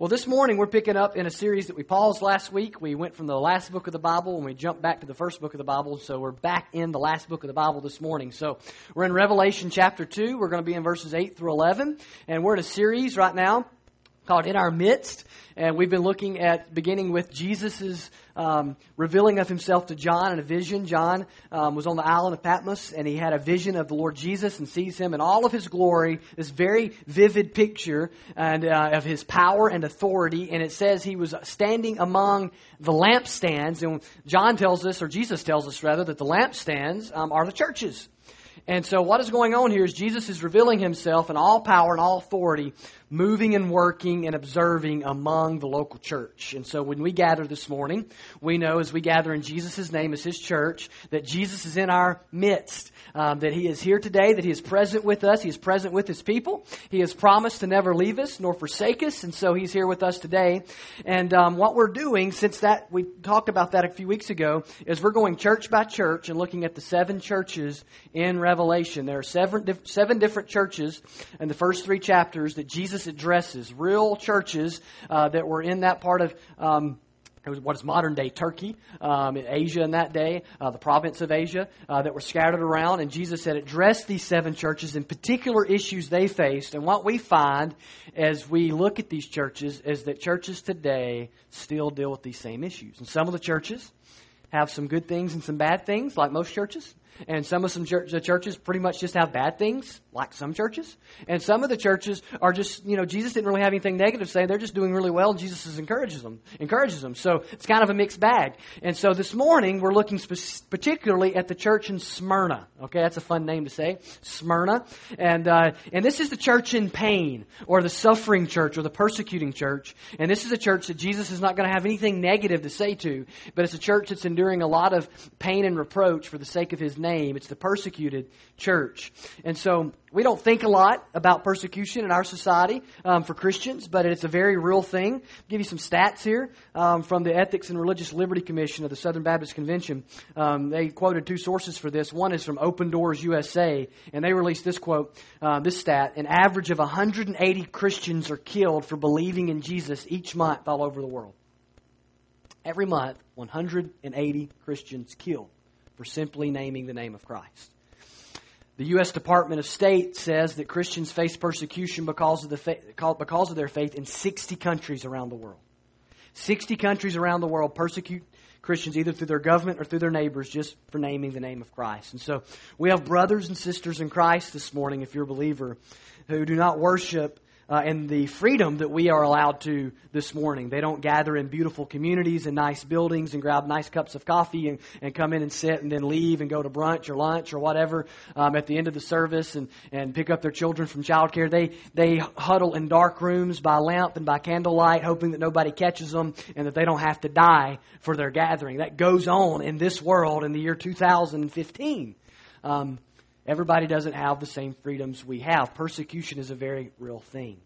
Well, this morning we're picking up in a series that we paused last week. We went from the last book of the Bible and we jumped back to the first book of the Bible. So we're back in the last book of the Bible this morning. So we're in Revelation chapter 2. We're going to be in verses 8 through 11. And we're in a series right now called In Our Midst. And we've been looking at beginning with Jesus' um, revealing of himself to John in a vision. John um, was on the island of Patmos and he had a vision of the Lord Jesus and sees him in all of his glory, this very vivid picture and, uh, of his power and authority. And it says he was standing among the lampstands. And John tells us, or Jesus tells us rather, that the lampstands um, are the churches. And so, what is going on here is Jesus is revealing himself in all power and all authority moving and working and observing among the local church. And so when we gather this morning, we know as we gather in Jesus' name as His church, that Jesus is in our midst, um, that He is here today, that He is present with us, He is present with His people. He has promised to never leave us nor forsake us, and so He's here with us today. And um, what we're doing, since that we talked about that a few weeks ago, is we're going church by church and looking at the seven churches in Revelation. There are seven, seven different churches in the first three chapters that Jesus addresses real churches uh, that were in that part of. Um, what is modern day Turkey, um, in Asia in that day, uh, the province of Asia, uh, that were scattered around. And Jesus had addressed these seven churches and particular issues they faced. And what we find as we look at these churches is that churches today still deal with these same issues. And some of the churches have some good things and some bad things, like most churches. And some of some church, the churches pretty much just have bad things, like some churches. And some of the churches are just, you know, Jesus didn't really have anything negative to say. They're just doing really well, and Jesus encourages them. Encourages them. So it's kind of a mixed bag. And so this morning we're looking spe- particularly at the church in Smyrna. Okay, that's a fun name to say, Smyrna. And uh, and this is the church in pain, or the suffering church, or the persecuting church. And this is a church that Jesus is not going to have anything negative to say to, but it's a church that's enduring a lot of pain and reproach for the sake of His name name. It's the persecuted church. And so we don't think a lot about persecution in our society um, for Christians, but it's a very real thing. I'll give you some stats here um, from the Ethics and Religious Liberty Commission of the Southern Baptist Convention. Um, they quoted two sources for this. One is from Open Doors USA, and they released this quote, uh, this stat: an average of 180 Christians are killed for believing in Jesus each month all over the world. Every month, 180 Christians killed for simply naming the name of Christ. The U.S. Department of State says that Christians face persecution because of, the fa- because of their faith in 60 countries around the world. 60 countries around the world persecute Christians either through their government or through their neighbors just for naming the name of Christ. And so we have brothers and sisters in Christ this morning, if you're a believer, who do not worship uh, and the freedom that we are allowed to this morning. They don't gather in beautiful communities and nice buildings and grab nice cups of coffee and, and come in and sit and then leave and go to brunch or lunch or whatever um, at the end of the service and, and pick up their children from childcare. They, they huddle in dark rooms by lamp and by candlelight, hoping that nobody catches them and that they don't have to die for their gathering. That goes on in this world in the year 2015. Um, Everybody doesn't have the same freedoms we have. Persecution is a very real thing.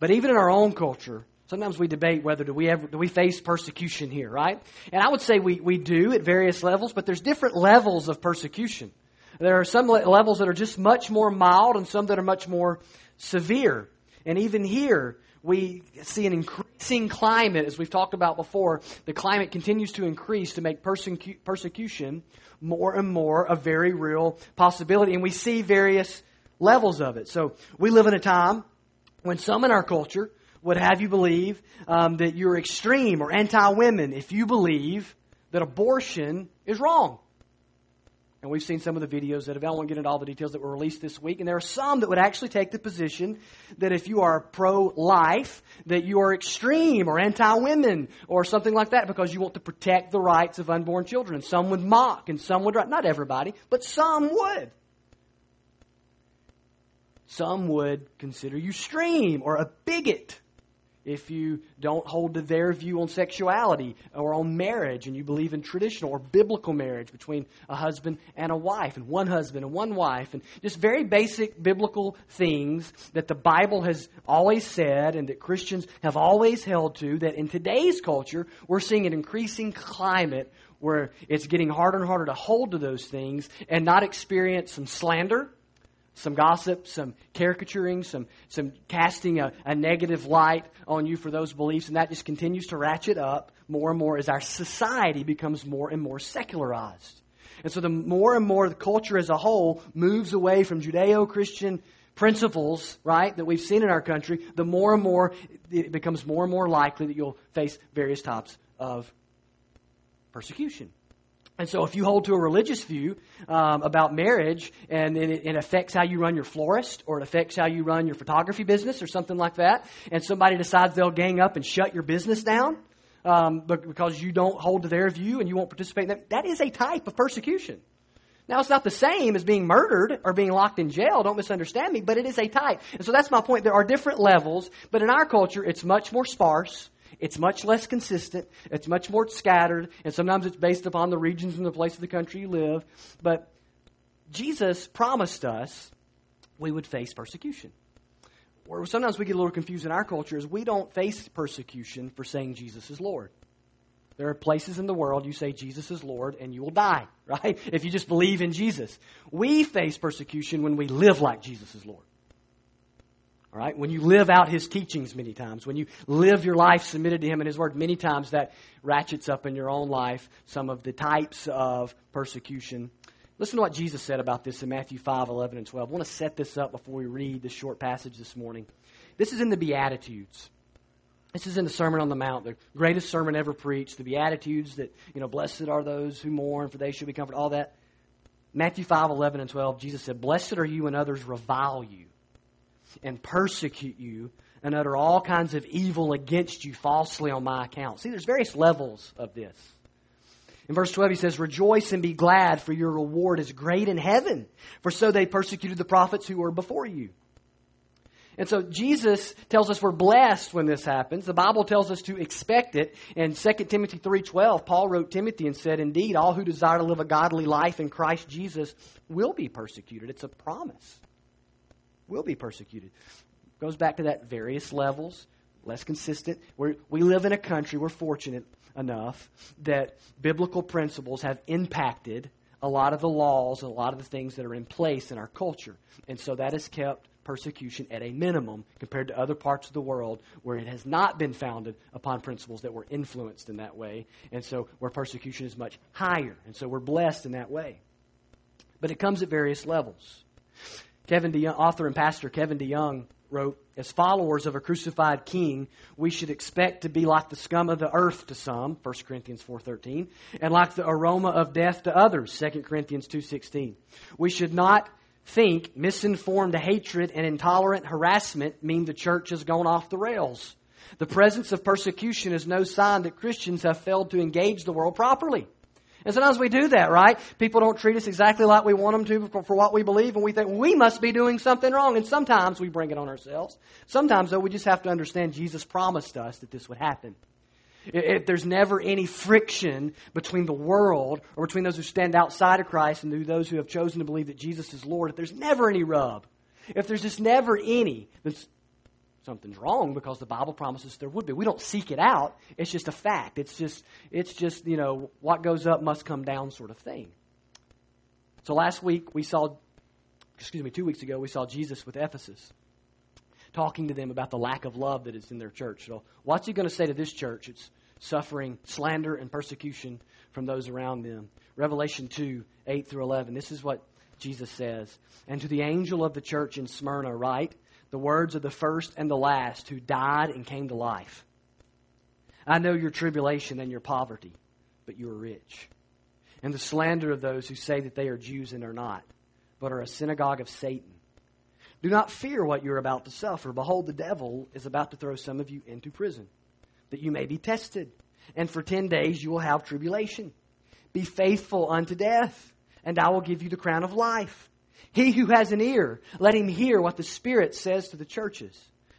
But even in our own culture, sometimes we debate whether do we ever do we face persecution here, right? And I would say we, we do at various levels, but there's different levels of persecution. There are some levels that are just much more mild and some that are much more severe. And even here, we see an increasing climate, as we've talked about before. The climate continues to increase to make persecu- persecution more and more a very real possibility. And we see various levels of it. So we live in a time when some in our culture would have you believe um, that you're extreme or anti women if you believe that abortion is wrong. And we've seen some of the videos that have, I won't get into all the details that were released this week. And there are some that would actually take the position that if you are pro life, that you are extreme or anti women or something like that because you want to protect the rights of unborn children. And some would mock and some would, not everybody, but some would. Some would consider you extreme or a bigot if you don't hold to their view on sexuality or on marriage and you believe in traditional or biblical marriage between a husband and a wife and one husband and one wife and just very basic biblical things that the Bible has always said and that Christians have always held to that in today's culture we're seeing an increasing climate where it's getting harder and harder to hold to those things and not experience some slander some gossip, some caricaturing, some, some casting a, a negative light on you for those beliefs, and that just continues to ratchet up more and more as our society becomes more and more secularized. And so the more and more the culture as a whole moves away from Judeo Christian principles, right, that we've seen in our country, the more and more it becomes more and more likely that you'll face various types of persecution. And so, if you hold to a religious view um, about marriage and it, it, affects how you run your florist or it affects how you run your photography business or something like that, and somebody decides they'll gang up and shut your business down um, because you don't hold to their view and you won't participate in that, that is a type of persecution. Now, it's not the same as being murdered or being locked in jail, don't misunderstand me, but it is a type. And so that's my point. There are different levels, but in our culture, it's much more sparse it's much less consistent. It's much more scattered. And sometimes it's based upon the regions and the place of the country you live. But Jesus promised us we would face persecution. Or sometimes we get a little confused in our culture is we don't face persecution for saying Jesus is Lord. There are places in the world you say Jesus is Lord and you will die, right? If you just believe in Jesus. We face persecution when we live like Jesus is Lord. All right? When you live out his teachings many times, when you live your life submitted to him and his word, many times that ratchets up in your own life some of the types of persecution. Listen to what Jesus said about this in Matthew 5, 11, and 12. I want to set this up before we read this short passage this morning. This is in the Beatitudes. This is in the Sermon on the Mount, the greatest sermon ever preached. The Beatitudes that, you know, blessed are those who mourn, for they shall be comforted, all that. Matthew 5, 11, and 12, Jesus said, Blessed are you when others revile you and persecute you and utter all kinds of evil against you falsely on my account. See, there's various levels of this. In verse 12, he says, Rejoice and be glad, for your reward is great in heaven, for so they persecuted the prophets who were before you. And so Jesus tells us we're blessed when this happens. The Bible tells us to expect it. In 2 Timothy 3:12, Paul wrote Timothy and said, "Indeed, all who desire to live a godly life in Christ Jesus will be persecuted." It's a promise will be persecuted. Goes back to that various levels, less consistent. We're, we live in a country, we're fortunate enough that biblical principles have impacted a lot of the laws and a lot of the things that are in place in our culture. And so that has kept persecution at a minimum compared to other parts of the world where it has not been founded upon principles that were influenced in that way. And so where persecution is much higher. And so we're blessed in that way. But it comes at various levels. Kevin DeYoung, author and pastor Kevin DeYoung wrote, As followers of a crucified king, we should expect to be like the scum of the earth to some, 1 Corinthians 4.13, and like the aroma of death to others, 2 Corinthians 2.16. We should not think misinformed hatred and intolerant harassment mean the church has gone off the rails. The presence of persecution is no sign that Christians have failed to engage the world properly. And sometimes we do that, right? People don't treat us exactly like we want them to for, what we believe, and we think we must be doing something wrong. And sometimes we bring it on ourselves. Sometimes, though, we just have to understand Jesus promised us that this would happen. If there's never any friction between the world or between those who stand outside of Christ and those who have chosen to believe that Jesus is Lord, if there's never any rub, if there's just never any, something's wrong because the Bible promises there would be. We don't seek it out. It's just a fact. It's just, it's just, you know, what goes up must come down sort of thing. So last week we saw, excuse me, two weeks ago, we saw Jesus with Ephesus talking to them about the lack of love that is in their church. So what's he going to say to this church? It's suffering slander and persecution from those around them. Revelation 2, 8 through 11. This is what Jesus says. And to the angel of the church in Smyrna, write, the words of the first and the last who died and came to life. I know your tribulation and your poverty, but you are rich. And the slander of those who say that they are Jews and are not, but are a synagogue of Satan. Do not fear what you're about to suffer. Behold, the devil is about to throw some of you into prison, that you may be tested. And for ten days you will have tribulation. Be faithful unto death, and I will give you the crown of life. He who has an ear, let him hear what the Spirit says to the churches.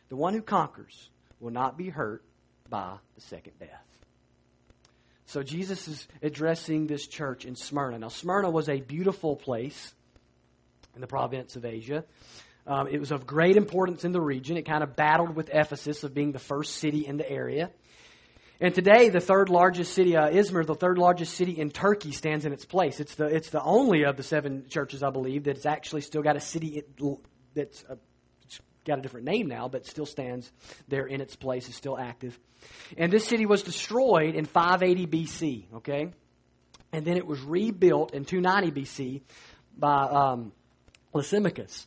The one who conquers will not be hurt by the second death. So Jesus is addressing this church in Smyrna. Now, Smyrna was a beautiful place in the province of Asia. Um, it was of great importance in the region. It kind of battled with Ephesus of being the first city in the area. And today, the third largest city, uh, Izmir, the third largest city in Turkey, stands in its place. It's the, it's the only of the seven churches, I believe, that's actually still got a city that's a, uh, got a different name now, but still stands there in its place, is still active. And this city was destroyed in 580 BC, okay? And then it was rebuilt in 290 BC by um, Lysimachus.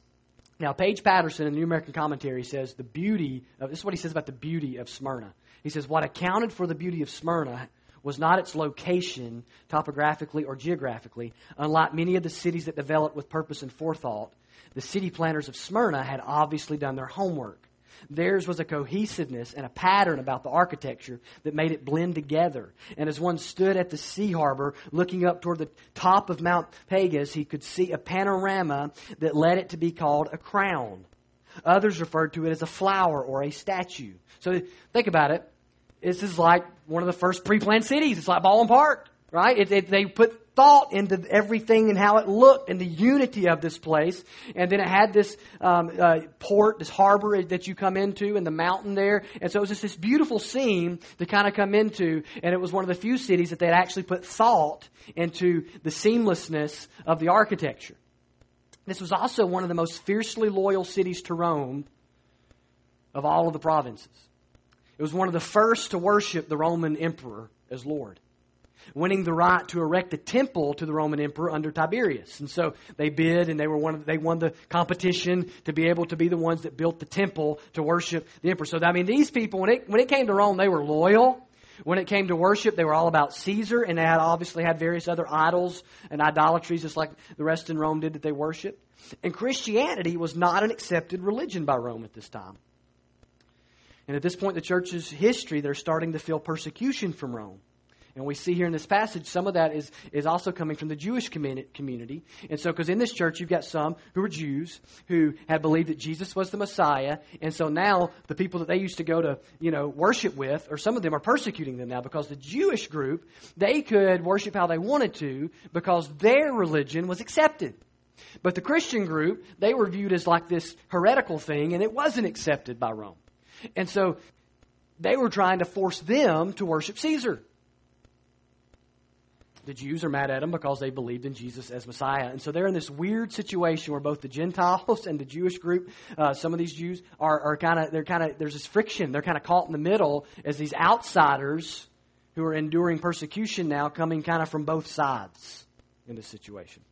Now, Paige Patterson in the New American Commentary says the beauty of this is what he says about the beauty of Smyrna. He says, What accounted for the beauty of Smyrna was not its location, topographically or geographically. Unlike many of the cities that developed with purpose and forethought, the city planners of Smyrna had obviously done their homework. Theirs was a cohesiveness and a pattern about the architecture that made it blend together. And as one stood at the sea harbor looking up toward the top of Mount Pegasus, he could see a panorama that led it to be called a crown. Others referred to it as a flower or a statue. So think about it. This is like one of the first pre-planned cities. It's like Baldwin Park, right? It, it, they put thought into everything and how it looked and the unity of this place. And then it had this um, uh, port, this harbor that you come into, and the mountain there. And so it was just this beautiful scene to kind of come into. And it was one of the few cities that they actually put thought into the seamlessness of the architecture. This was also one of the most fiercely loyal cities to Rome of all of the provinces. It was one of the first to worship the Roman emperor as Lord, winning the right to erect a temple to the Roman emperor under Tiberius. And so they bid and they were one of, they won the competition to be able to be the ones that built the temple to worship the emperor. So I mean these people when it when it came to Rome they were loyal. When it came to worship, they were all about Caesar, and they had obviously had various other idols and idolatries, just like the rest in Rome did that they worshiped. And Christianity was not an accepted religion by Rome at this time. And at this point in the church's history, they're starting to feel persecution from Rome. And we see here in this passage, some of that is, is also coming from the Jewish community. And so, because in this church, you've got some who were Jews who had believed that Jesus was the Messiah. And so now, the people that they used to go to, you know, worship with, or some of them are persecuting them now because the Jewish group, they could worship how they wanted to because their religion was accepted. But the Christian group, they were viewed as like this heretical thing, and it wasn't accepted by Rome. And so they were trying to force them to worship Caesar. The Jews are mad at them because they believed in Jesus as Messiah. And so they're in this weird situation where both the Gentiles and the Jewish group, uh, some of these Jews, are, are kind of, they're kind of, there's this friction. They're kind of caught in the middle as these outsiders who are enduring persecution now coming kind of from both sides in this situation.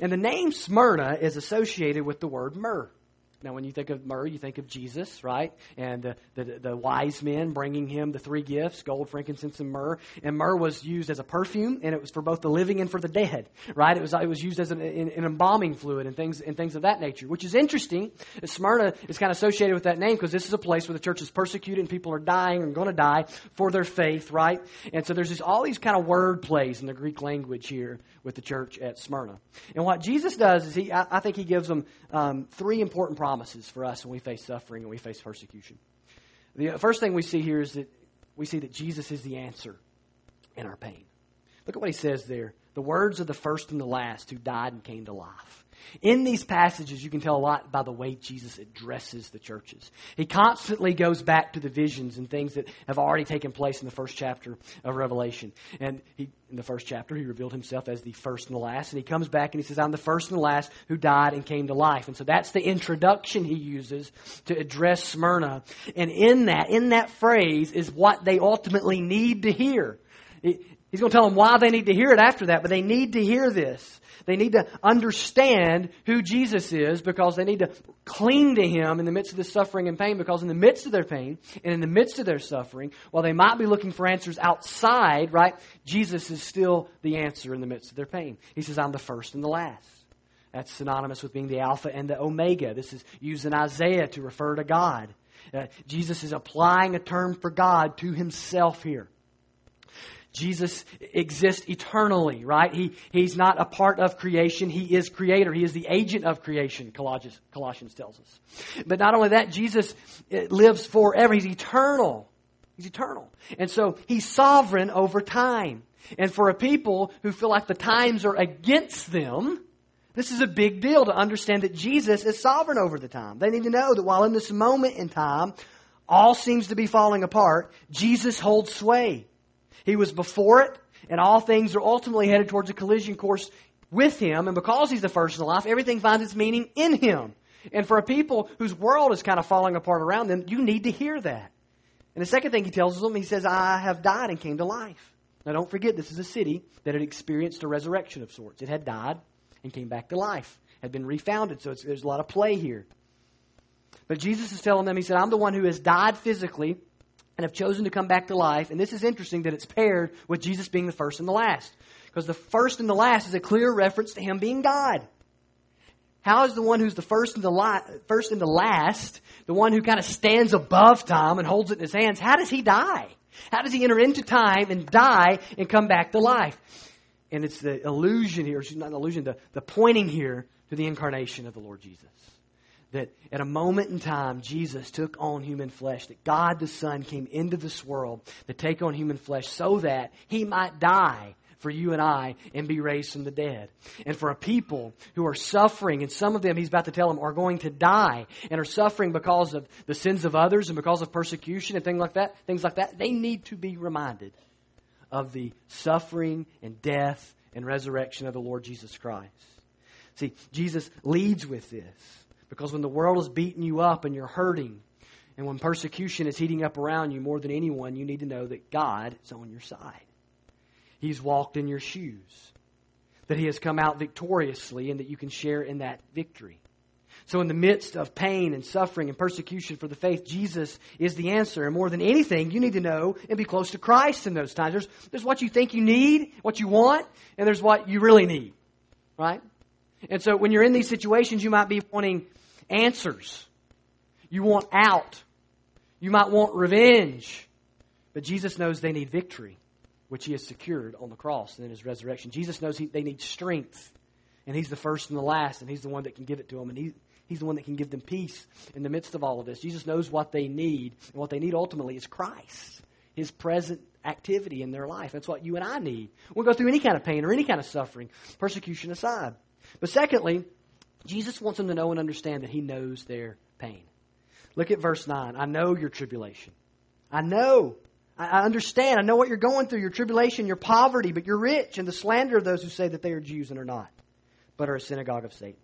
And the name Smyrna is associated with the word myrrh. Now, when you think of myrrh, you think of Jesus, right? And the, the, the, wise men bringing him the three gifts gold, frankincense, and myrrh. And myrrh was used as a perfume, and it was for both the living and for the dead, right? It was, it was used as an, an, an embalming fluid and things, and things of that nature, which is interesting. Smyrna is kind of associated with that name because this is a place where the church is persecuted and people are dying and going to die for their faith, right? And so there's just all these kind of word plays in the Greek language here with the church at Smyrna. And what Jesus does is he, I, I think he gives them um, three important promises promises for us when we face suffering and we face persecution. The first thing we see here is that we see that Jesus is the answer in our pain. Look at what he says there. The words of the first and the last who died and came to life. In these passages, you can tell a lot by the way Jesus addresses the churches. He constantly goes back to the visions and things that have already taken place in the first chapter of Revelation. And he, in the first chapter, he revealed himself as the first and the last. And he comes back and he says, I'm the first and the last who died and came to life. And so that's the introduction he uses to address Smyrna. And in that, in that phrase is what they ultimately need to hear. He's going to tell them why they need to hear it after that, but they need to hear this. They need to understand who Jesus is because they need to cling to Him in the midst of this suffering and pain because in the midst of their pain and in the midst of their suffering, while they might be looking for answers outside, right, Jesus is still the answer in the midst of their pain. He says, I'm the first and the last. That's synonymous with being the Alpha and the Omega. This is used in Isaiah to refer to God. Uh, Jesus is applying a term for God to himself here. Jesus exists eternally, right? He, he's not a part of creation. He is creator. He is the agent of creation, Colossians, Colossians tells us. But not only that, Jesus eh, lives forever. He's eternal. He's eternal. And so he's sovereign over time. And for a people who feel like the times are against them, this is a big deal to understand that Jesus is sovereign over the time. They need to know that while in this moment in time, all seems to be falling apart, Jesus holds sway. He was before it, and all things are ultimately headed towards a collision course with Him. And because He's the first in life, everything finds its meaning in Him. And for a people whose world is kind of falling apart around them, you need to hear that. And the second thing He tells them, He says, I have died and came to life. Now don't forget, this is a city that had experienced a resurrection of sorts. It had died and came back to life, had been refounded. So there's a lot of play here. But Jesus is telling them, He said, I'm the one who has died physically and have chosen to come back to life. And this is interesting that it's paired with Jesus being the first and the last. Because the first and the last is a clear reference to Him being God. How is the one who's the first and the, first and the last, the one who kind of stands above time and holds it in his hands, how does he die? How does he enter into time and die and come back to life? And it's the illusion here, it's not an illusion, the, the pointing here to the incarnation of the Lord Jesus. That at a moment in time, Jesus took on human flesh, that God the Son came into this world to take on human flesh so that he might die for you and I and be raised from the dead. And for a people who are suffering, and some of them, he's about to tell them, are going to die and are suffering because of the sins of others and because of persecution and things like that, things like that, they need to be reminded of the suffering and death and resurrection of the Lord Jesus Christ. See, Jesus leads with this because when the world is beating you up and you're hurting, and when persecution is heating up around you more than anyone, you need to know that God is on your side. He's walked in your shoes, that He has come out victoriously, and that you can share in that victory. So, in the midst of pain and suffering and persecution for the faith, Jesus is the answer. And more than anything, you need to know and be close to Christ in those times. There's, there's what you think you need, what you want, and there's what you really need. Right? And so, when you're in these situations, you might be wanting answers. You want out. You might want revenge. But Jesus knows they need victory which he has secured on the cross and in his resurrection. Jesus knows he, they need strength, and he's the first and the last, and he's the one that can give it to them, and he, he's the one that can give them peace in the midst of all of this. Jesus knows what they need, and what they need ultimately is Christ, his present activity in their life. That's what you and I need. We'll go through any kind of pain or any kind of suffering, persecution aside. But secondly, Jesus wants them to know and understand that he knows their pain. Look at verse 9. I know your tribulation. I know I understand. I know what you're going through your tribulation, your poverty, but you're rich, and the slander of those who say that they are Jews and are not, but are a synagogue of Satan.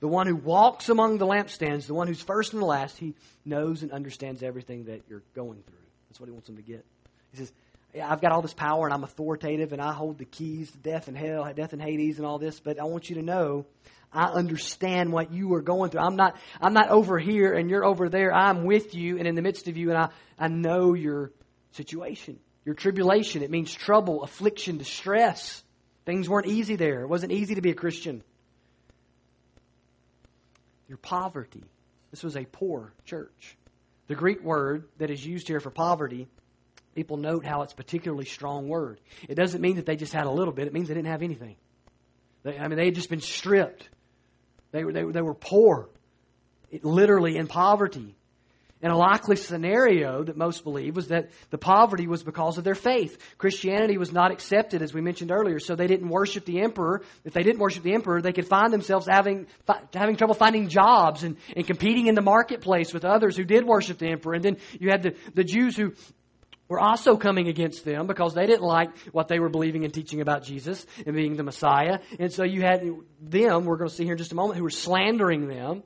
The one who walks among the lampstands, the one who's first and the last, he knows and understands everything that you're going through. That's what he wants them to get. He says, I've got all this power and I'm authoritative and I hold the keys to death and hell, death and Hades and all this, but I want you to know I understand what you are going through. I'm not, I'm not over here and you're over there. I'm with you and in the midst of you and I, I know your situation. Your tribulation, it means trouble, affliction, distress. Things weren't easy there. It wasn't easy to be a Christian. Your poverty. This was a poor church. The Greek word that is used here for poverty, people note how it's particularly strong word. It doesn't mean that they just had a little bit, it means they didn't have anything. They, I mean, they had just been stripped. They were, they, they were poor, it, literally in poverty. And a likely scenario that most believe was that the poverty was because of their faith. Christianity was not accepted, as we mentioned earlier, so they didn't worship the emperor. If they didn't worship the emperor, they could find themselves having, having trouble finding jobs and, and competing in the marketplace with others who did worship the emperor. And then you had the, the Jews who were also coming against them because they didn't like what they were believing and teaching about Jesus and being the Messiah. And so you had them, we're going to see here in just a moment, who were slandering them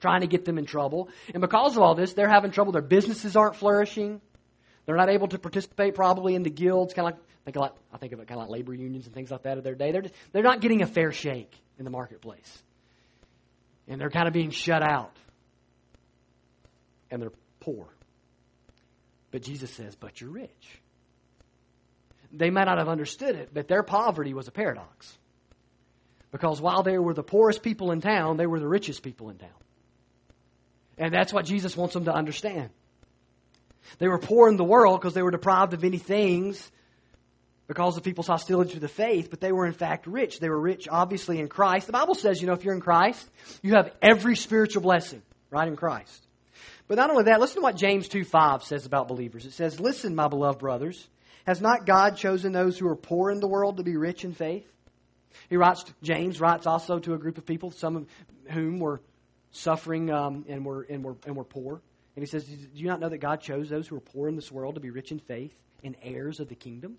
trying to get them in trouble. And because of all this, they're having trouble. Their businesses aren't flourishing. They're not able to participate probably in the guilds, kind of like, think like I think of it kind of like labor unions and things like that of their day. They're, just, they're not getting a fair shake in the marketplace. And they're kind of being shut out. And they're poor. But Jesus says, but you're rich. They might not have understood it, but their poverty was a paradox. Because while they were the poorest people in town, they were the richest people in town. And that's what Jesus wants them to understand. They were poor in the world because they were deprived of many things because of people's hostility to the faith, but they were in fact rich. They were rich, obviously, in Christ. The Bible says, you know, if you're in Christ, you have every spiritual blessing, right, in Christ. But not only that, listen to what James 2 5 says about believers. It says, Listen, my beloved brothers, has not God chosen those who are poor in the world to be rich in faith? He writes, James writes also to a group of people, some of whom were suffering um, and, were, and, were, and were poor. And he says, Do you not know that God chose those who are poor in this world to be rich in faith and heirs of the kingdom?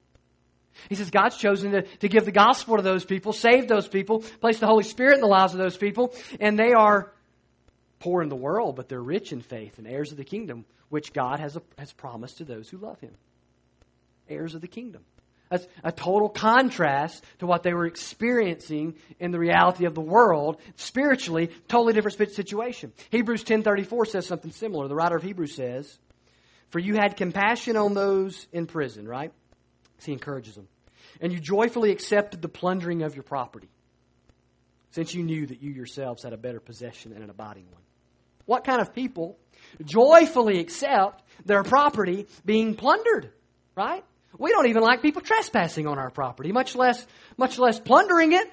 He says God's chosen to, to give the gospel to those people, save those people, place the Holy Spirit in the lives of those people, and they are poor in the world, but they're rich in faith and heirs of the kingdom, which God has, a, has promised to those who love Him. Heirs of the kingdom. That's a total contrast to what they were experiencing in the reality of the world. Spiritually, totally different situation. Hebrews 10.34 says something similar. The writer of Hebrews says, For you had compassion on those in prison, right? he encourages them. And you joyfully accepted the plundering of your property, since you knew that you yourselves had a better possession and an abiding one. What kind of people joyfully accept their property being plundered, right? We don't even like people trespassing on our property, much less, much less plundering it.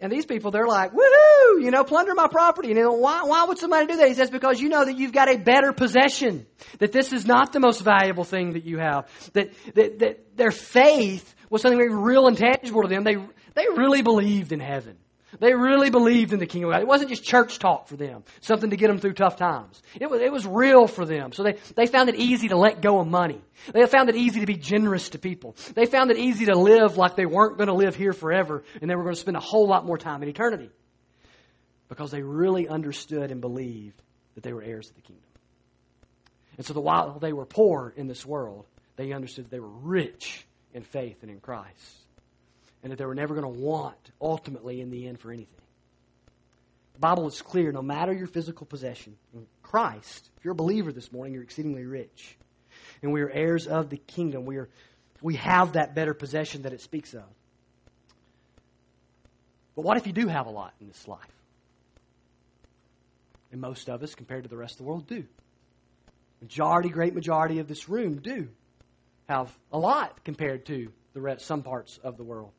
And these people, they're like, woohoo, you know, plunder my property. And you know, why, why would somebody do that? He says, because you know that you've got a better possession. That this is not the most valuable thing that you have. That, that, that their faith was something very real and tangible to them. They, they really believed in heaven. They really believed in the kingdom of God. It wasn't just church talk for them, something to get them through tough times. It was, it was real for them. So they, they found it easy to let go of money. They found it easy to be generous to people. They found it easy to live like they weren't going to live here forever and they were going to spend a whole lot more time in eternity. Because they really understood and believed that they were heirs of the kingdom. And so the, while they were poor in this world, they understood that they were rich in faith and in Christ and that they were never going to want, ultimately, in the end, for anything. The Bible is clear no matter your physical possession, in Christ, if you're a believer this morning, you're exceedingly rich. And we are heirs of the kingdom. We, are, we have that better possession that it speaks of. But what if you do have a lot in this life? And most of us, compared to the rest of the world, do. Majority, great majority of this room do have a lot compared to the rest, some parts of the world.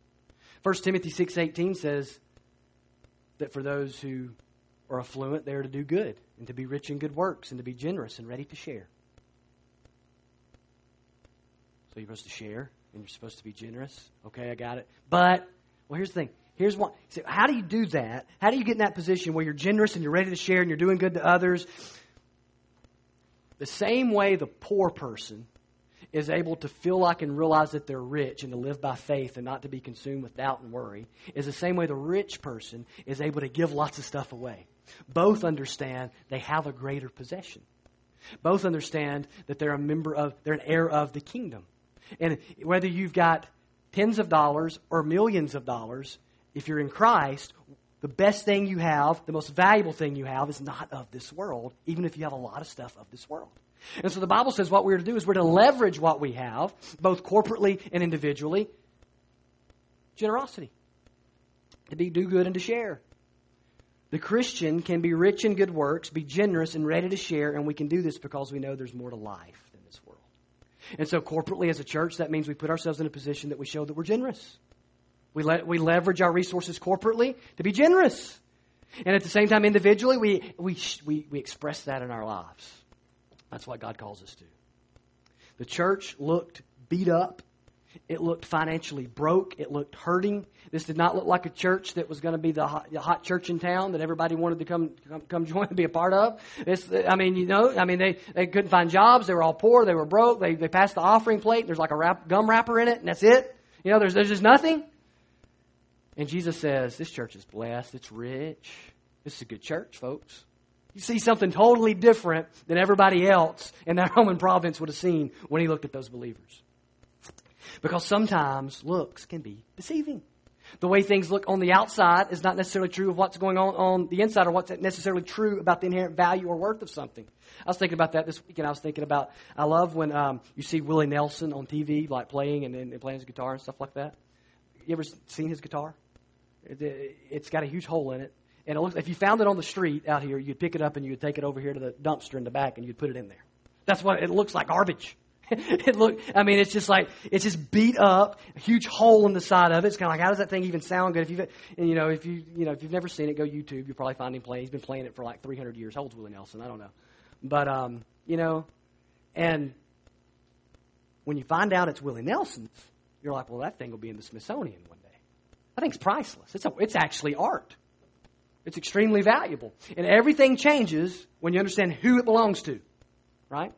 1 Timothy 6:18 says that for those who are affluent, they are to do good and to be rich in good works and to be generous and ready to share. So you're supposed to share and you're supposed to be generous. Okay, I got it. But well, here's the thing. Here's one. So how do you do that? How do you get in that position where you're generous and you're ready to share and you're doing good to others? The same way the poor person is able to feel like and realize that they're rich and to live by faith and not to be consumed with doubt and worry is the same way the rich person is able to give lots of stuff away. Both understand they have a greater possession. Both understand that they're a member of, they're an heir of the kingdom. And whether you've got tens of dollars or millions of dollars, if you're in Christ, the best thing you have, the most valuable thing you have, is not of this world, even if you have a lot of stuff of this world. And so the Bible says what we're to do is we're to leverage what we have, both corporately and individually. Generosity. To be do good and to share. The Christian can be rich in good works, be generous and ready to share, and we can do this because we know there's more to life than this world. And so corporately as a church, that means we put ourselves in a position that we show that we're generous. We, let, we leverage our resources corporately to be generous. And at the same time, individually, we, we, we, we express that in our lives. That's what God calls us to. The church looked beat up. It looked financially broke. It looked hurting. This did not look like a church that was going to be the hot, the hot church in town that everybody wanted to come, come, come join and be a part of. This, I mean, you know, I mean, they, they couldn't find jobs. They were all poor. They were broke. They, they passed the offering plate. There's like a wrap, gum wrapper in it, and that's it. You know, there's, there's just nothing. And Jesus says, This church is blessed. It's rich. This is a good church, folks. You see something totally different than everybody else in that Roman province would have seen when he looked at those believers. Because sometimes looks can be deceiving. The way things look on the outside is not necessarily true of what's going on on the inside or what's necessarily true about the inherent value or worth of something. I was thinking about that this week, and I was thinking about, I love when um, you see Willie Nelson on TV, like playing and, and playing his guitar and stuff like that. You ever seen his guitar? It's got a huge hole in it. And looks, if you found it on the street out here, you'd pick it up and you'd take it over here to the dumpster in the back and you'd put it in there. That's what it looks like garbage. it look, I mean, it's just like it's just beat up, a huge hole in the side of it. It's kind of like, how does that thing even sound good? If you, and you know, if you, you know, if you've never seen it, go YouTube. You'll probably find him playing. He's been playing it for like 300 years. How old's Willie Nelson? I don't know, but um, you know, and when you find out it's Willie Nelson's, you're like, well, that thing will be in the Smithsonian one day. Think it's priceless. It's a, it's actually art. It's extremely valuable. And everything changes when you understand who it belongs to, right?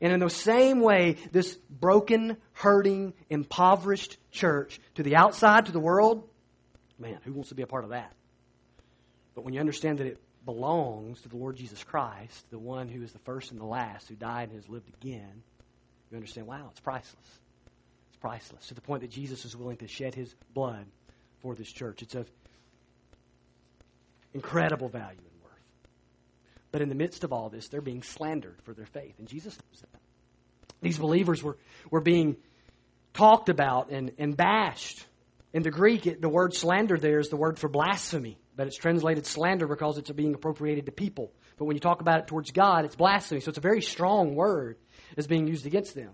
And in the same way, this broken, hurting, impoverished church to the outside, to the world, man, who wants to be a part of that? But when you understand that it belongs to the Lord Jesus Christ, the one who is the first and the last, who died and has lived again, you understand, wow, it's priceless. It's priceless to the point that Jesus is willing to shed his blood for this church. It's of incredible value and worth. But in the midst of all this, they're being slandered for their faith. And Jesus knows that. These believers were, were being talked about and, and bashed. In the Greek, it, the word slander there is the word for blasphemy, but it's translated slander because it's being appropriated to people. But when you talk about it towards God, it's blasphemy. So it's a very strong word that's being used against them.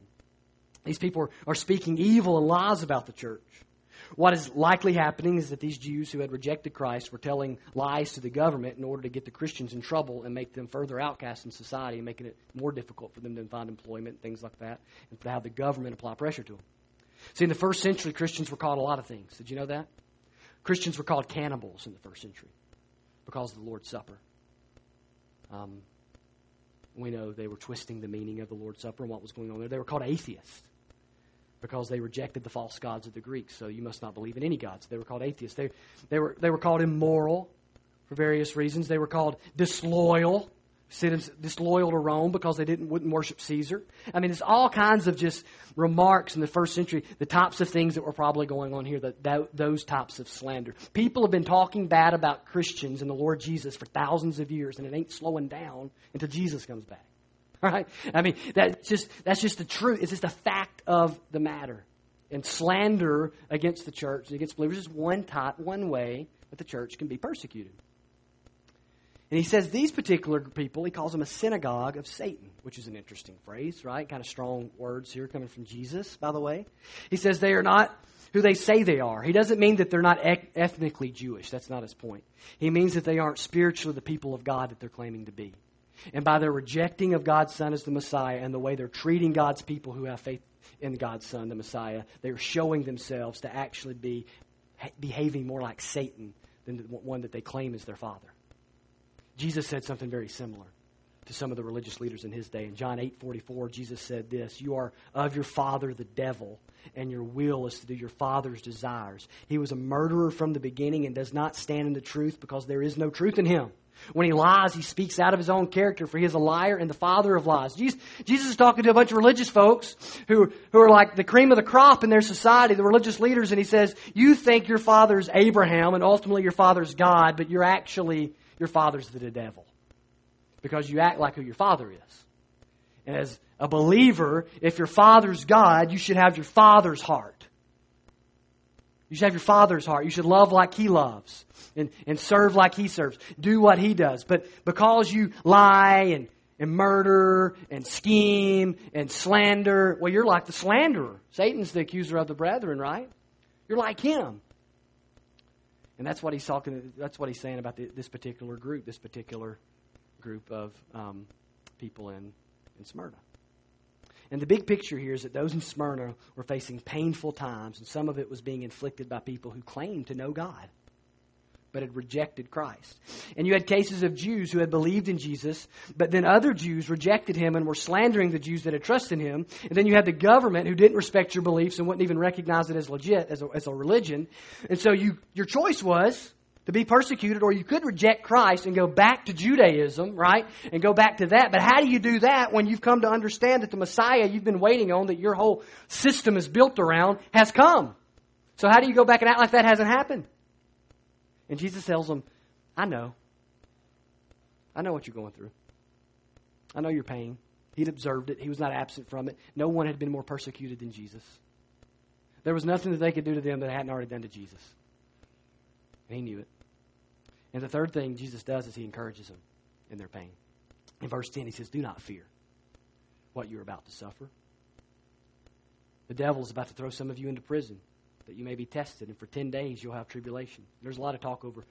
These people are, are speaking evil and lies about the church. What is likely happening is that these Jews who had rejected Christ were telling lies to the government in order to get the Christians in trouble and make them further outcasts in society, making it more difficult for them to find employment, things like that, and to have the government apply pressure to them. See, in the first century, Christians were called a lot of things. Did you know that? Christians were called cannibals in the first century because of the Lord's Supper. Um, we know they were twisting the meaning of the Lord's Supper and what was going on there. They were called atheists because they rejected the false gods of the Greeks. So you must not believe in any gods. They were called atheists. They, they, were, they were called immoral for various reasons. They were called disloyal, citizens, disloyal to Rome because they didn't wouldn't worship Caesar. I mean, it's all kinds of just remarks in the first century, the types of things that were probably going on here, that, that those types of slander. People have been talking bad about Christians and the Lord Jesus for thousands of years, and it ain't slowing down until Jesus comes back. Right? I mean, that's just, that's just the truth. It's just a fact of the matter. And slander against the church and against believers is one type, one way that the church can be persecuted. And he says these particular people, he calls them a synagogue of Satan, which is an interesting phrase, right? Kind of strong words here coming from Jesus, by the way. He says they are not who they say they are. He doesn't mean that they're not ethnically Jewish. That's not his point. He means that they aren't spiritually the people of God that they're claiming to be. And by their rejecting of God's Son as the Messiah and the way they're treating God's people who have faith in God's Son, the Messiah, they're showing themselves to actually be behaving more like Satan than the one that they claim is their father. Jesus said something very similar to some of the religious leaders in his day. In John 8 44, Jesus said this You are of your father, the devil, and your will is to do your father's desires. He was a murderer from the beginning and does not stand in the truth because there is no truth in him. When he lies, he speaks out of his own character, for he is a liar and the father of lies. Jesus, Jesus is talking to a bunch of religious folks who, who are like the cream of the crop in their society, the religious leaders, and he says, You think your father's Abraham and ultimately your father's God, but you're actually, your father's the devil. Because you act like who your father is. And as a believer, if your father's God, you should have your father's heart. You should have your father's heart. You should love like he loves and, and serve like he serves. Do what he does. But because you lie and, and murder and scheme and slander, well, you're like the slanderer. Satan's the accuser of the brethren, right? You're like him. And that's what he's talking. That's what he's saying about the, this particular group, this particular group of um, people in in Smyrna. And the big picture here is that those in Smyrna were facing painful times, and some of it was being inflicted by people who claimed to know God but had rejected Christ. And you had cases of Jews who had believed in Jesus, but then other Jews rejected him and were slandering the Jews that had trusted him. And then you had the government who didn't respect your beliefs and wouldn't even recognize it as legit, as a, as a religion. And so you, your choice was to be persecuted, or you could reject Christ and go back to Judaism, right? And go back to that. But how do you do that when you've come to understand that the Messiah you've been waiting on, that your whole system is built around, has come? So how do you go back and act like that hasn't happened? And Jesus tells them, I know. I know what you're going through. I know your pain. He'd observed it. He was not absent from it. No one had been more persecuted than Jesus. There was nothing that they could do to them that hadn't already done to Jesus. And he knew it. And the third thing Jesus does is he encourages them in their pain. In verse 10, he says, Do not fear what you're about to suffer. The devil is about to throw some of you into prison that you may be tested, and for 10 days you'll have tribulation. There's a lot of talk over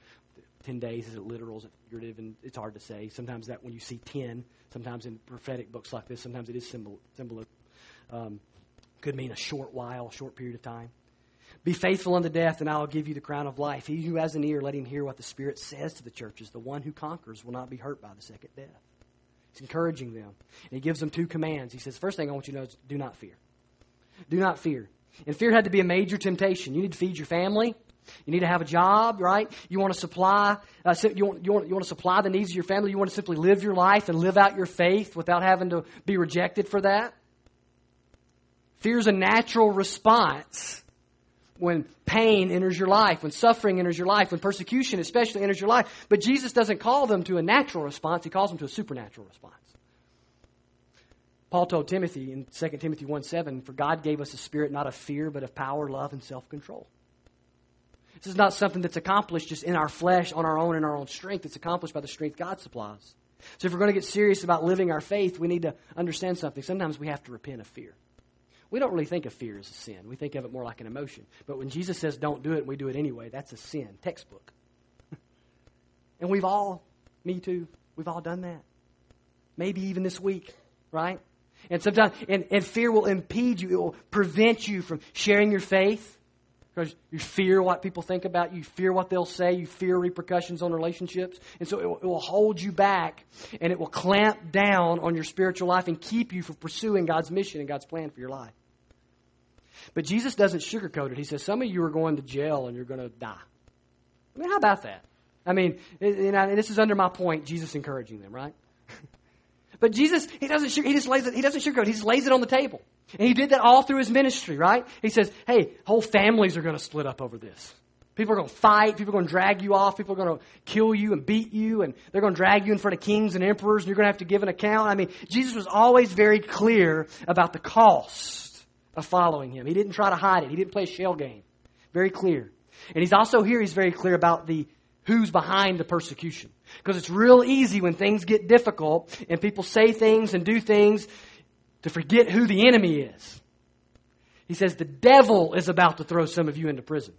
10 days. Is it literal? Is it figurative? And it's hard to say. Sometimes that when you see 10, sometimes in prophetic books like this, sometimes it is symbol, symbol um, could mean a short while, short period of time. Be faithful unto death, and I will give you the crown of life. He who has an ear, let him hear what the Spirit says to the churches. The one who conquers will not be hurt by the second death. He's encouraging them. And he gives them two commands. He says, First thing I want you to know is do not fear. Do not fear. And fear had to be a major temptation. You need to feed your family. You need to have a job, right? You want to supply, uh, you, want, you, want, you want to supply the needs of your family. You want to simply live your life and live out your faith without having to be rejected for that. Fear is a natural response when pain enters your life, when suffering enters your life, when persecution especially enters your life. But Jesus doesn't call them to a natural response, he calls them to a supernatural response. Paul told Timothy in 2 Timothy 1 7, For God gave us a spirit not of fear, but of power, love, and self control. This is not something that's accomplished just in our flesh, on our own, in our own strength. It's accomplished by the strength God supplies. So if we're going to get serious about living our faith, we need to understand something. Sometimes we have to repent of fear. We don't really think of fear as a sin. We think of it more like an emotion. But when Jesus says don't do it and we do it anyway, that's a sin, textbook. and we've all, me too, we've all done that. Maybe even this week, right? And sometimes, and, and fear will impede you. It will prevent you from sharing your faith because you fear what people think about you, you fear what they'll say, you fear repercussions on relationships. And so it will, it will hold you back and it will clamp down on your spiritual life and keep you from pursuing God's mission and God's plan for your life. But Jesus doesn't sugarcoat it. He says, Some of you are going to jail and you're going to die. I mean, how about that? I mean, and this is under my point, Jesus encouraging them, right? but Jesus, he doesn't, he just lays it, he doesn't sugarcoat, he just lays it on the table. And he did that all through his ministry, right? He says, hey, whole families are going to split up over this. People are going to fight. People are going to drag you off. People are going to kill you and beat you. And they're going to drag you in front of kings and emperors. And you're going to have to give an account. I mean, Jesus was always very clear about the cost of following him. He didn't try to hide it. He didn't play a shell game. Very clear. And he's also here, he's very clear about the who's behind the persecution. Because it's real easy when things get difficult and people say things and do things to forget who the enemy is. He says the devil is about to throw some of you into prison.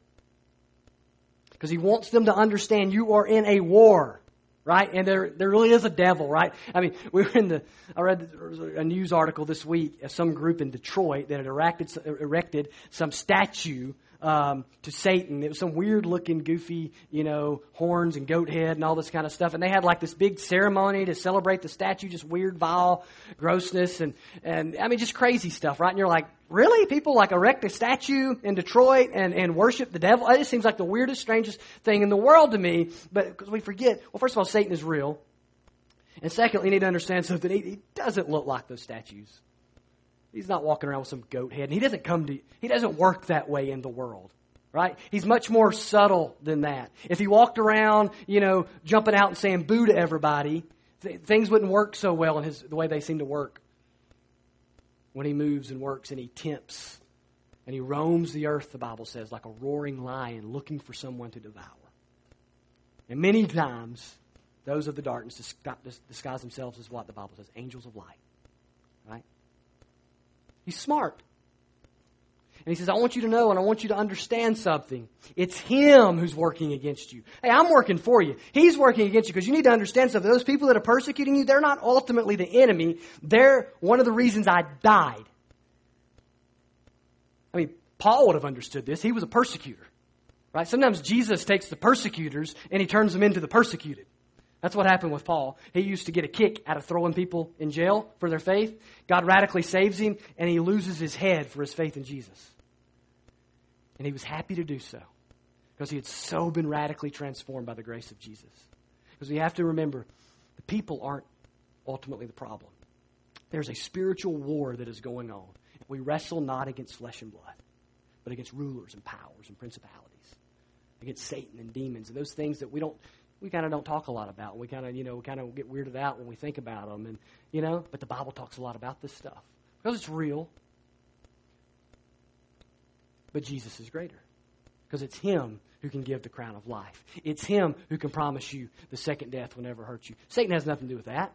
Because he wants them to understand you are in a war right? And there, there really is a devil, right? I mean, we were in the, I read a news article this week of some group in Detroit that had erected, erected some statue um, to Satan. It was some weird looking, goofy, you know, horns and goat head and all this kind of stuff. And they had like this big ceremony to celebrate the statue, just weird, vile grossness and, and I mean, just crazy stuff, right? And you're like, really? People like erect a statue in Detroit and, and worship the devil? It just seems like the weirdest, strangest thing in the world to me. But because we forget, well, first of all, Satan is real. And secondly, you need to understand something. He, he doesn't look like those statues. He's not walking around with some goat head. And he doesn't come to, he doesn't work that way in the world. Right? He's much more subtle than that. If he walked around, you know, jumping out and saying boo to everybody, th- things wouldn't work so well in his, the way they seem to work. When he moves and works and he tempts and he roams the earth, the Bible says, like a roaring lion looking for someone to devour. And many times, those of the darkness disguise themselves as what the Bible says angels of light. Right? He's smart. And he says, I want you to know and I want you to understand something. It's him who's working against you. Hey, I'm working for you. He's working against you because you need to understand something. Those people that are persecuting you, they're not ultimately the enemy. They're one of the reasons I died. I mean, Paul would have understood this. He was a persecutor. Right? Sometimes Jesus takes the persecutors and he turns them into the persecuted. That's what happened with Paul. He used to get a kick out of throwing people in jail for their faith. God radically saves him, and he loses his head for his faith in Jesus. And he was happy to do so because he had so been radically transformed by the grace of Jesus. Because we have to remember the people aren't ultimately the problem. There's a spiritual war that is going on. We wrestle not against flesh and blood, but against rulers and powers and principalities, against Satan and demons and those things that we don't we kind of don't talk a lot about. We kind of, you know, we kind of get weirded out when we think about them, and you know. But the Bible talks a lot about this stuff because it's real. But Jesus is greater because it's Him who can give the crown of life. It's Him who can promise you the second death will never hurt you. Satan has nothing to do with that.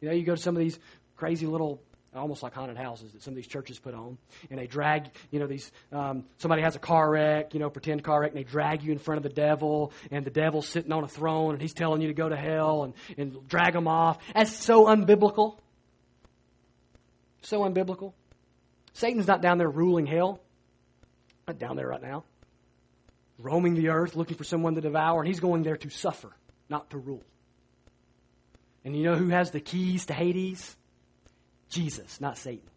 You know, you go to some of these crazy little almost like haunted houses that some of these churches put on. And they drag, you know, these, um, somebody has a car wreck, you know, pretend car wreck, and they drag you in front of the devil, and the devil's sitting on a throne, and he's telling you to go to hell, and, and drag them off. That's so unbiblical. So unbiblical. Satan's not down there ruling hell. Not down there right now, roaming the earth looking for someone to devour, and he's going there to suffer, not to rule. And you know who has the keys to Hades? Jesus, not Satan.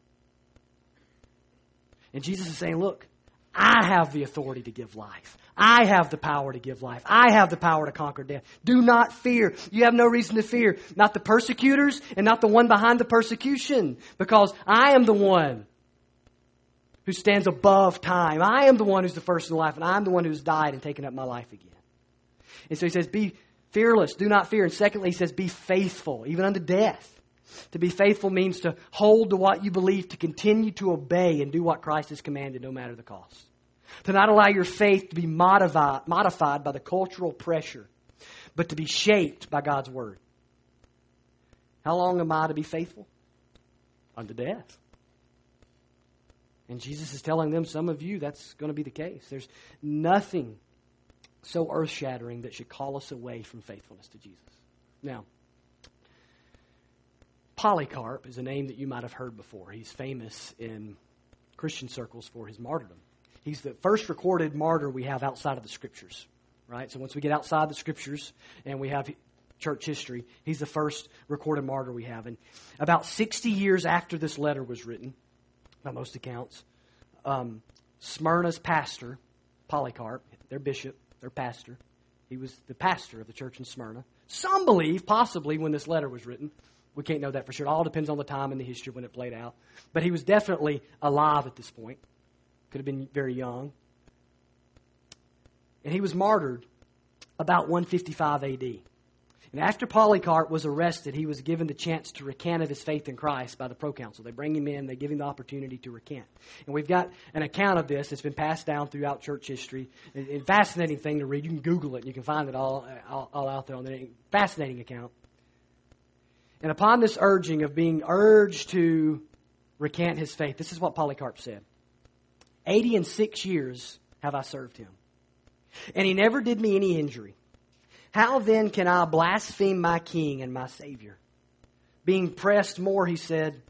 And Jesus is saying, Look, I have the authority to give life. I have the power to give life. I have the power to conquer death. Do not fear. You have no reason to fear. Not the persecutors and not the one behind the persecution, because I am the one who stands above time. I am the one who's the first in life, and I'm the one who's died and taken up my life again. And so he says, Be fearless, do not fear. And secondly, he says, Be faithful, even unto death. To be faithful means to hold to what you believe, to continue to obey and do what Christ has commanded, no matter the cost. To not allow your faith to be modified, modified by the cultural pressure, but to be shaped by God's Word. How long am I to be faithful? Unto death. And Jesus is telling them, some of you, that's going to be the case. There's nothing so earth shattering that should call us away from faithfulness to Jesus. Now, Polycarp is a name that you might have heard before. He's famous in Christian circles for his martyrdom. He's the first recorded martyr we have outside of the scriptures, right? So once we get outside the scriptures and we have church history, he's the first recorded martyr we have. And about 60 years after this letter was written, by most accounts, um, Smyrna's pastor, Polycarp, their bishop, their pastor, he was the pastor of the church in Smyrna. Some believe, possibly, when this letter was written, we can't know that for sure. It all depends on the time and the history when it played out. But he was definitely alive at this point. Could have been very young. And he was martyred about 155 AD. And after Polycarp was arrested, he was given the chance to recant of his faith in Christ by the proconsul. They bring him in, they give him the opportunity to recant. And we've got an account of this that's been passed down throughout church history. A fascinating thing to read. You can Google it, and you can find it all, all, all out there on the fascinating account. And upon this urging of being urged to recant his faith, this is what Polycarp said Eighty and six years have I served him, and he never did me any injury. How then can I blaspheme my king and my Savior? Being pressed more, he said,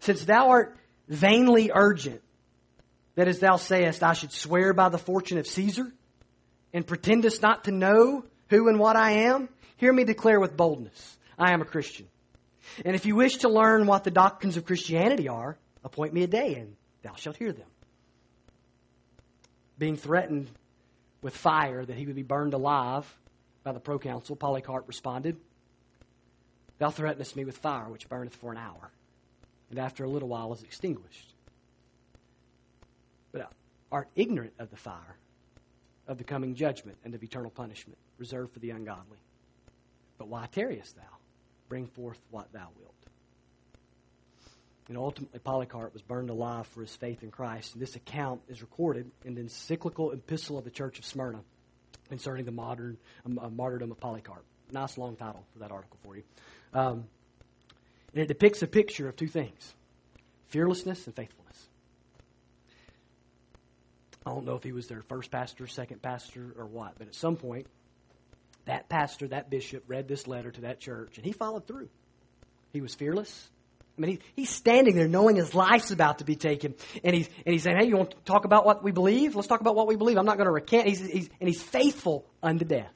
Since thou art vainly urgent, that as thou sayest, I should swear by the fortune of Caesar, and pretendest not to know who and what I am, hear me declare with boldness I am a Christian. And if you wish to learn what the doctrines of Christianity are, appoint me a day, and thou shalt hear them. Being threatened with fire, that he would be burned alive by the proconsul, Polycarp responded, Thou threatenest me with fire, which burneth for an hour, and after a little while is extinguished. But uh, art ignorant of the fire, of the coming judgment, and of eternal punishment, reserved for the ungodly. But why tarriest thou? Bring forth what thou wilt. And ultimately, Polycarp was burned alive for his faith in Christ. And this account is recorded in the encyclical epistle of the Church of Smyrna concerning the modern um, uh, martyrdom of Polycarp. Nice long title for that article for you. Um, and it depicts a picture of two things fearlessness and faithfulness. I don't know if he was their first pastor, second pastor, or what, but at some point, that pastor, that bishop, read this letter to that church, and he followed through. He was fearless. I mean, he, he's standing there knowing his life's about to be taken, and he's, and he's saying, Hey, you want to talk about what we believe? Let's talk about what we believe. I'm not going to recant. He's, he's, and he's faithful unto death.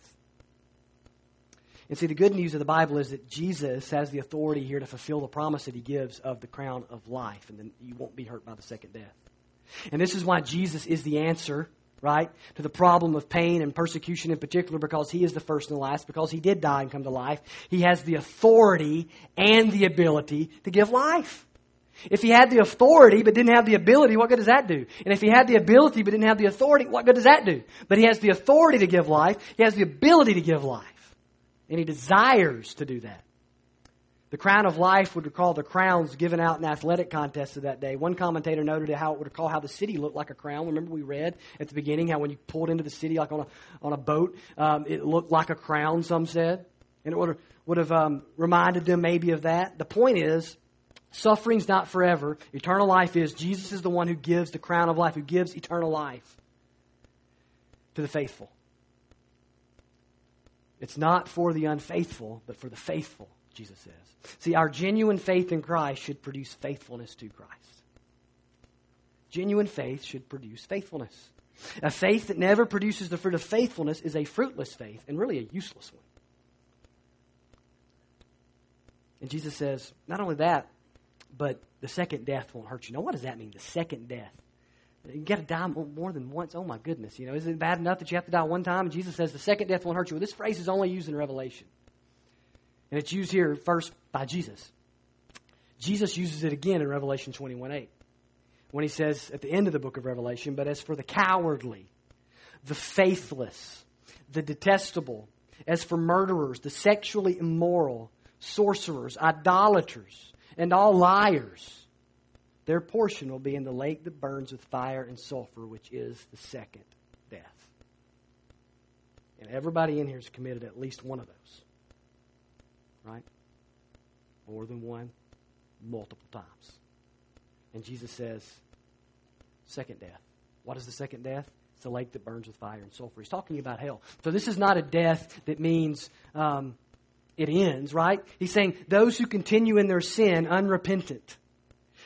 And see, the good news of the Bible is that Jesus has the authority here to fulfill the promise that he gives of the crown of life, and then you won't be hurt by the second death. And this is why Jesus is the answer right? To the problem of pain and persecution in particular because he is the first and the last, because he did die and come to life. He has the authority and the ability to give life. If he had the authority but didn't have the ability, what good does that do? And if he had the ability but didn't have the authority, what good does that do? But he has the authority to give life, he has the ability to give life, and he desires to do that. The crown of life would recall the crowns given out in athletic contests of that day. One commentator noted how it would recall how the city looked like a crown. Remember we read at the beginning how when you pulled into the city like on a, on a boat, um, it looked like a crown, some said. And it would have, would have um, reminded them maybe of that. The point is, suffering's not forever. Eternal life is. Jesus is the one who gives the crown of life, who gives eternal life to the faithful. It's not for the unfaithful, but for the faithful. Jesus says. See, our genuine faith in Christ should produce faithfulness to Christ. Genuine faith should produce faithfulness. A faith that never produces the fruit of faithfulness is a fruitless faith and really a useless one. And Jesus says, not only that, but the second death won't hurt you. Now, what does that mean, the second death? You got to die more than once. Oh my goodness! You know, is it bad enough that you have to die one time? And Jesus says the second death won't hurt you. Well, this phrase is only used in Revelation, and it's used here first by Jesus. Jesus uses it again in Revelation 21 8 when he says at the end of the book of Revelation, but as for the cowardly, the faithless, the detestable, as for murderers, the sexually immoral, sorcerers, idolaters, and all liars, their portion will be in the lake that burns with fire and sulfur, which is the second death. And everybody in here has committed at least one of those. Right? More than one, multiple times. And Jesus says, second death. What is the second death? It's the lake that burns with fire and sulfur. He's talking about hell. So this is not a death that means um, it ends, right? He's saying those who continue in their sin unrepentant,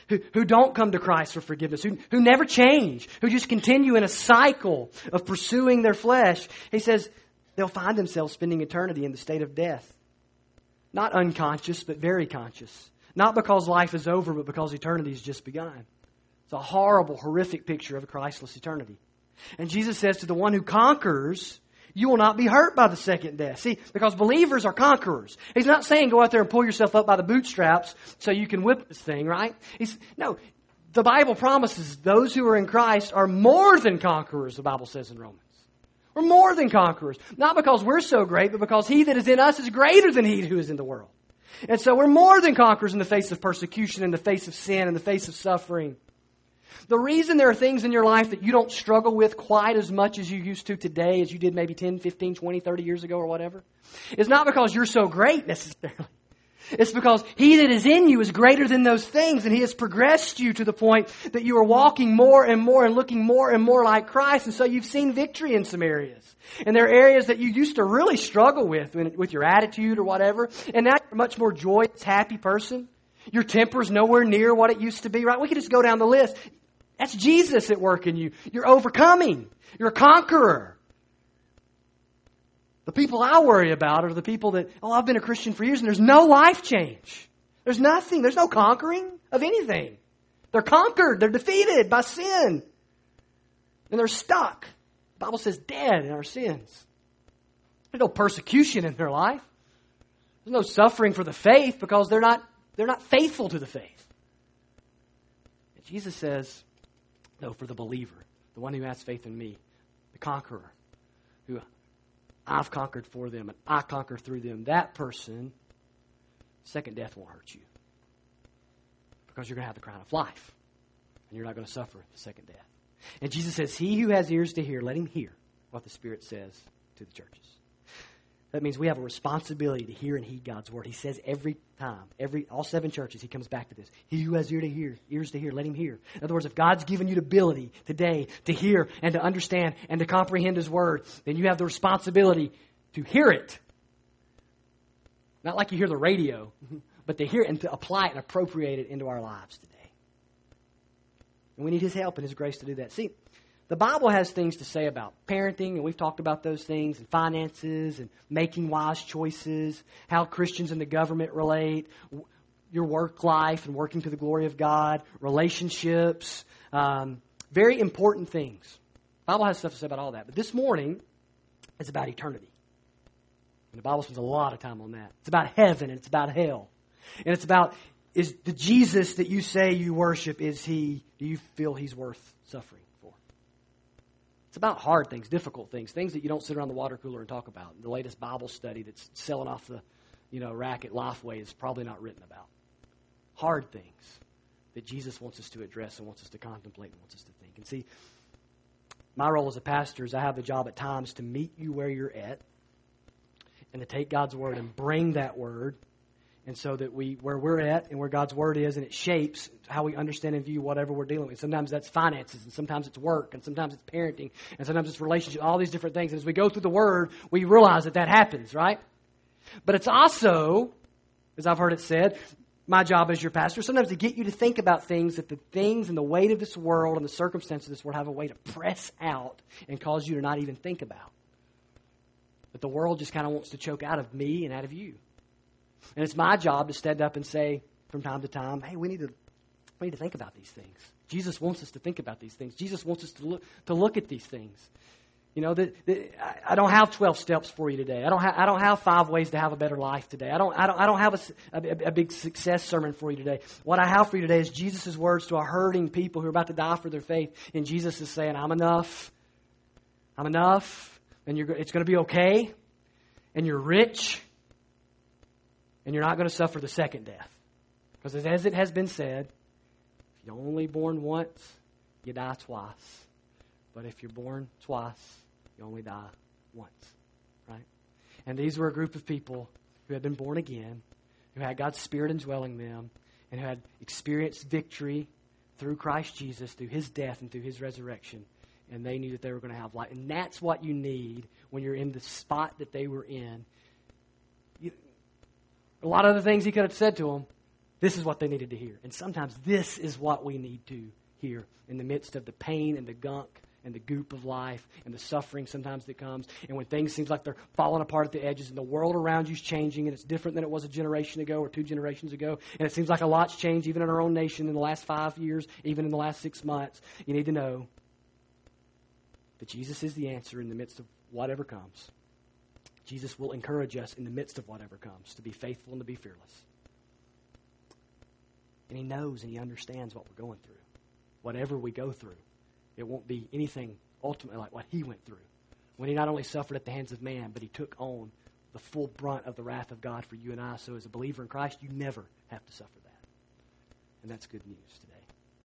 who, who don't come to Christ for forgiveness, who, who never change, who just continue in a cycle of pursuing their flesh, he says they'll find themselves spending eternity in the state of death. Not unconscious, but very conscious. Not because life is over, but because eternity has just begun. It's a horrible, horrific picture of a Christless eternity. And Jesus says to the one who conquers, you will not be hurt by the second death. See, because believers are conquerors. He's not saying go out there and pull yourself up by the bootstraps so you can whip this thing, right? He's, no, the Bible promises those who are in Christ are more than conquerors, the Bible says in Romans. We're more than conquerors. Not because we're so great, but because he that is in us is greater than he who is in the world. And so we're more than conquerors in the face of persecution, in the face of sin, in the face of suffering. The reason there are things in your life that you don't struggle with quite as much as you used to today as you did maybe 10, 15, 20, 30 years ago or whatever is not because you're so great necessarily. It's because He that is in you is greater than those things, and He has progressed you to the point that you are walking more and more and looking more and more like Christ, and so you've seen victory in some areas. And there are areas that you used to really struggle with, with your attitude or whatever, and now you're a much more joyous, happy person. Your temper's nowhere near what it used to be, right? We could just go down the list. That's Jesus at work in you. You're overcoming. You're a conqueror. The people I worry about are the people that, oh, I've been a Christian for years and there's no life change. There's nothing. There's no conquering of anything. They're conquered. They're defeated by sin. And they're stuck. The Bible says dead in our sins. There's no persecution in their life. There's no suffering for the faith because they're not, they're not faithful to the faith. And Jesus says, no, for the believer, the one who has faith in me, the conqueror, who I've conquered for them and I conquer through them, that person, second death won't hurt you. Because you're going to have the crown of life. And you're not going to suffer the second death. And Jesus says, He who has ears to hear, let him hear what the Spirit says to the churches. That means we have a responsibility to hear and heed God's word. He says every time, every all seven churches, he comes back to this. He who has ear to hear, ears to hear, let him hear. In other words, if God's given you the ability today to hear and to understand and to comprehend his word, then you have the responsibility to hear it. Not like you hear the radio, but to hear it and to apply it and appropriate it into our lives today. And we need his help and his grace to do that. See, the Bible has things to say about parenting, and we've talked about those things, and finances, and making wise choices, how Christians and the government relate, your work life and working to the glory of God, relationships, um, very important things. The Bible has stuff to say about all that. But this morning is about eternity. And the Bible spends a lot of time on that. It's about heaven, and it's about hell. And it's about is the Jesus that you say you worship, is he, do you feel he's worth suffering? It's about hard things, difficult things, things that you don't sit around the water cooler and talk about. The latest Bible study that's selling off the you know, rack at Lifeway is probably not written about. Hard things that Jesus wants us to address and wants us to contemplate and wants us to think. And see, my role as a pastor is I have the job at times to meet you where you're at and to take God's word and bring that word and so that we where we're at and where God's word is and it shapes how we understand and view whatever we're dealing with. Sometimes that's finances and sometimes it's work and sometimes it's parenting and sometimes it's relationship, all these different things. And as we go through the word, we realize that that happens, right? But it's also, as I've heard it said, my job as your pastor sometimes to get you to think about things that the things and the weight of this world and the circumstances of this world have a way to press out and cause you to not even think about. But the world just kind of wants to choke out of me and out of you. And it's my job to stand up and say from time to time, hey, we need to, we need to think about these things. Jesus wants us to think about these things. Jesus wants us to look, to look at these things. You know, the, the, I don't have 12 steps for you today. I don't, ha- I don't have five ways to have a better life today. I don't, I don't, I don't have a, a, a big success sermon for you today. What I have for you today is Jesus' words to a hurting people who are about to die for their faith. And Jesus is saying, I'm enough. I'm enough. And you're, it's going to be okay. And you're rich. And you're not going to suffer the second death. Because as it has been said, if you're only born once, you die twice. But if you're born twice, you only die once, right? And these were a group of people who had been born again, who had God's Spirit indwelling them, and who had experienced victory through Christ Jesus, through his death and through his resurrection. And they knew that they were going to have life. And that's what you need when you're in the spot that they were in. A lot of the things he could have said to them, this is what they needed to hear. And sometimes this is what we need to hear in the midst of the pain and the gunk and the goop of life and the suffering sometimes that comes. And when things seem like they're falling apart at the edges and the world around you is changing and it's different than it was a generation ago or two generations ago, and it seems like a lot's changed even in our own nation in the last five years, even in the last six months, you need to know that Jesus is the answer in the midst of whatever comes. Jesus will encourage us in the midst of whatever comes to be faithful and to be fearless. And He knows and He understands what we're going through, whatever we go through. It won't be anything ultimately like what he went through. When he not only suffered at the hands of man, but he took on the full brunt of the wrath of God for you and I. So, as a believer in Christ, you never have to suffer that. And that's good news today.